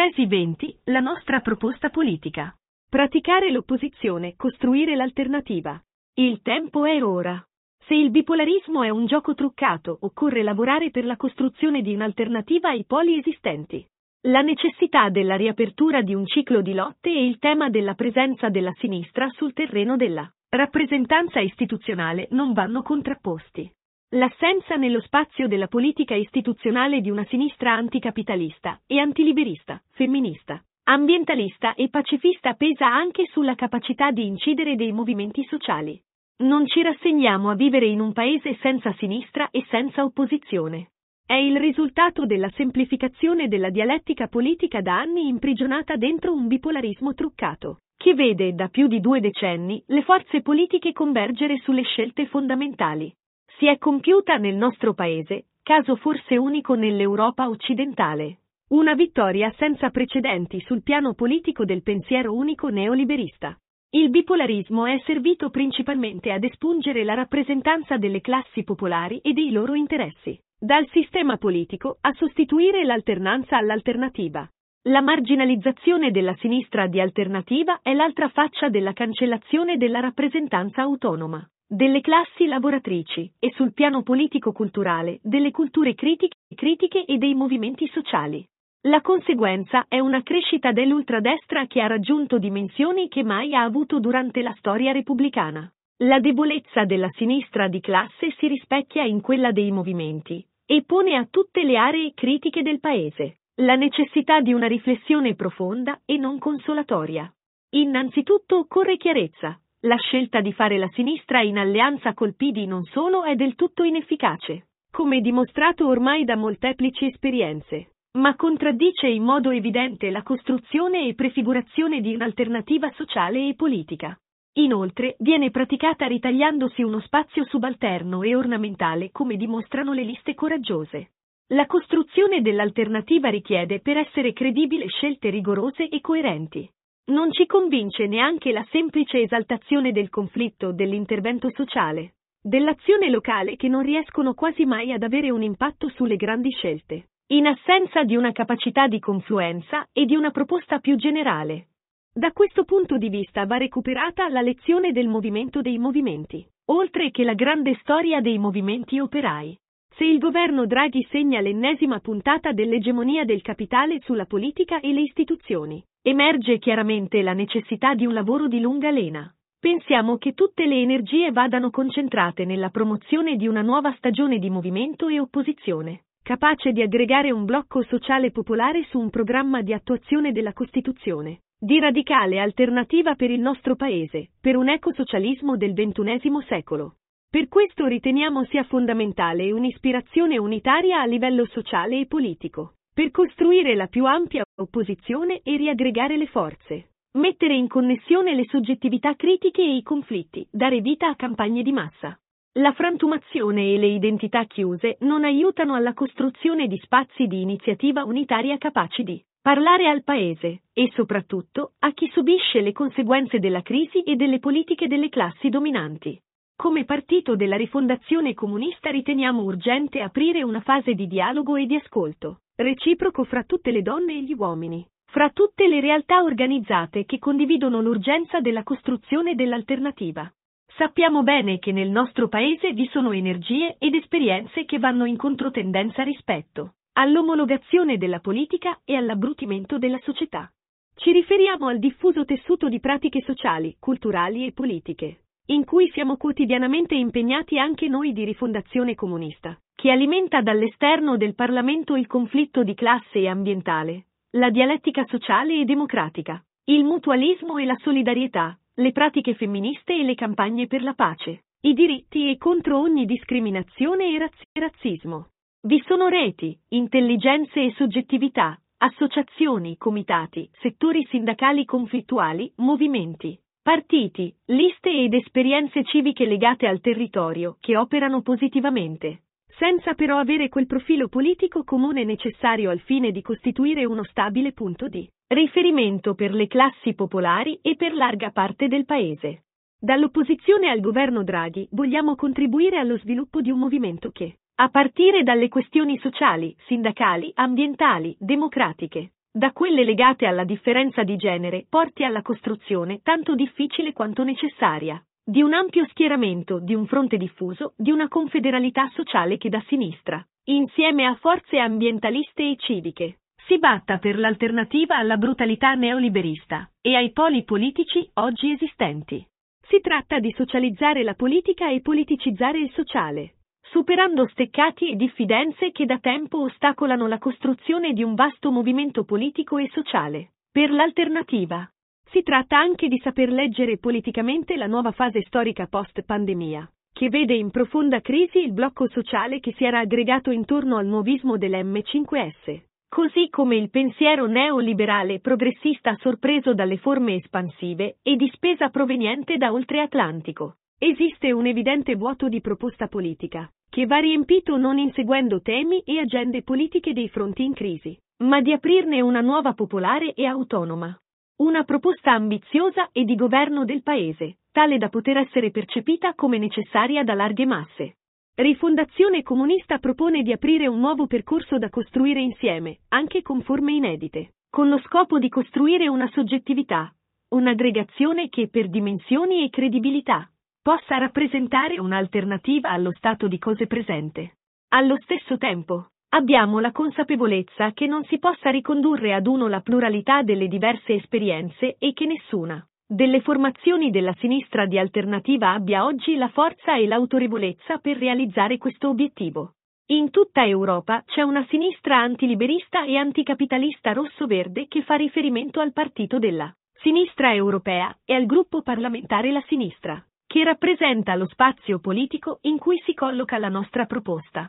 Tesi 20. La nostra proposta politica. Praticare l'opposizione, costruire l'alternativa. Il tempo è ora. Se il bipolarismo è un gioco truccato, occorre lavorare per la costruzione di un'alternativa ai poli esistenti. La necessità della riapertura di un ciclo di lotte e il tema della presenza della sinistra sul terreno della rappresentanza istituzionale non vanno contrapposti. L'assenza nello spazio della politica istituzionale di una sinistra anticapitalista e antiliberista, femminista, ambientalista e pacifista pesa anche sulla capacità di incidere dei movimenti sociali. Non ci rassegniamo a vivere in un paese senza sinistra e senza opposizione. È il risultato della semplificazione della dialettica politica da anni imprigionata dentro un bipolarismo truccato, che vede da più di due decenni le forze politiche convergere sulle scelte fondamentali si è compiuta nel nostro paese, caso forse unico nell'Europa occidentale. Una vittoria senza precedenti sul piano politico del pensiero unico neoliberista. Il bipolarismo è servito principalmente ad espungere la rappresentanza delle classi popolari e dei loro interessi, dal sistema politico a sostituire l'alternanza all'alternativa. La marginalizzazione della sinistra di alternativa è l'altra faccia della cancellazione della rappresentanza autonoma delle classi lavoratrici e sul piano politico-culturale delle culture critiche, critiche e dei movimenti sociali. La conseguenza è una crescita dell'ultradestra che ha raggiunto dimensioni che mai ha avuto durante la storia repubblicana. La debolezza della sinistra di classe si rispecchia in quella dei movimenti e pone a tutte le aree critiche del Paese la necessità di una riflessione profonda e non consolatoria. Innanzitutto occorre chiarezza, la scelta di fare la sinistra in alleanza col PD non solo è del tutto inefficace, come dimostrato ormai da molteplici esperienze, ma contraddice in modo evidente la costruzione e prefigurazione di un'alternativa sociale e politica. Inoltre, viene praticata ritagliandosi uno spazio subalterno e ornamentale come dimostrano le liste coraggiose. La costruzione dell'alternativa richiede per essere credibile scelte rigorose e coerenti. Non ci convince neanche la semplice esaltazione del conflitto, dell'intervento sociale, dell'azione locale che non riescono quasi mai ad avere un impatto sulle grandi scelte, in assenza di una capacità di confluenza e di una proposta più generale. Da questo punto di vista va recuperata la lezione del movimento dei movimenti, oltre che la grande storia dei movimenti operai. Se il governo Draghi segna l'ennesima puntata dell'egemonia del capitale sulla politica e le istituzioni, Emerge chiaramente la necessità di un lavoro di lunga lena. Pensiamo che tutte le energie vadano concentrate nella promozione di una nuova stagione di movimento e opposizione, capace di aggregare un blocco sociale popolare su un programma di attuazione della Costituzione, di radicale alternativa per il nostro Paese, per un ecosocialismo del XXI secolo. Per questo riteniamo sia fondamentale un'ispirazione unitaria a livello sociale e politico per costruire la più ampia opposizione e riaggregare le forze, mettere in connessione le soggettività critiche e i conflitti, dare vita a campagne di massa. La frantumazione e le identità chiuse non aiutano alla costruzione di spazi di iniziativa unitaria capaci di parlare al Paese e soprattutto a chi subisce le conseguenze della crisi e delle politiche delle classi dominanti. Come partito della rifondazione comunista riteniamo urgente aprire una fase di dialogo e di ascolto, reciproco fra tutte le donne e gli uomini, fra tutte le realtà organizzate che condividono l'urgenza della costruzione dell'alternativa. Sappiamo bene che nel nostro paese vi sono energie ed esperienze che vanno in controtendenza rispetto all'omologazione della politica e all'abbrutimento della società. Ci riferiamo al diffuso tessuto di pratiche sociali, culturali e politiche, in cui siamo quotidianamente impegnati anche noi di rifondazione comunista, che alimenta dall'esterno del Parlamento il conflitto di classe e ambientale, la dialettica sociale e democratica, il mutualismo e la solidarietà, le pratiche femministe e le campagne per la pace, i diritti e contro ogni discriminazione e razz- razzismo. Vi sono reti, intelligenze e soggettività, associazioni, comitati, settori sindacali conflittuali, movimenti, Partiti, liste ed esperienze civiche legate al territorio che operano positivamente, senza però avere quel profilo politico comune necessario al fine di costituire uno stabile punto di riferimento per le classi popolari e per larga parte del Paese. Dall'opposizione al governo Draghi vogliamo contribuire allo sviluppo di un movimento che, a partire dalle questioni sociali, sindacali, ambientali, democratiche, da quelle legate alla differenza di genere, porti alla costruzione, tanto difficile quanto necessaria, di un ampio schieramento, di un fronte diffuso, di una confederalità sociale che da sinistra, insieme a forze ambientaliste e civiche, si batta per l'alternativa alla brutalità neoliberista e ai poli politici oggi esistenti. Si tratta di socializzare la politica e politicizzare il sociale, superando steccati e diffidenze che da tempo ostacolano la costruzione di un vasto movimento politico e sociale. Per l'alternativa. Si tratta anche di saper leggere politicamente la nuova fase storica post-pandemia, che vede in profonda crisi il blocco sociale che si era aggregato intorno al nuovismo dell'M5S, così come il pensiero neoliberale progressista sorpreso dalle forme espansive e di spesa proveniente da oltre Atlantico. Esiste un evidente vuoto di proposta politica, che va riempito non inseguendo temi e agende politiche dei fronti in crisi, ma di aprirne una nuova popolare e autonoma. Una proposta ambiziosa e di governo del Paese, tale da poter essere percepita come necessaria da larghe masse. Rifondazione Comunista propone di aprire un nuovo percorso da costruire insieme, anche con forme inedite, con lo scopo di costruire una soggettività, un'aggregazione che per dimensioni e credibilità possa rappresentare un'alternativa allo stato di cose presente. Allo stesso tempo, abbiamo la consapevolezza che non si possa ricondurre ad uno la pluralità delle diverse esperienze e che nessuna delle formazioni della sinistra di alternativa abbia oggi la forza e l'autorevolezza per realizzare questo obiettivo. In tutta Europa c'è una sinistra antiliberista e anticapitalista rosso-verde che fa riferimento al partito della sinistra europea e al gruppo parlamentare La Sinistra che rappresenta lo spazio politico in cui si colloca la nostra proposta.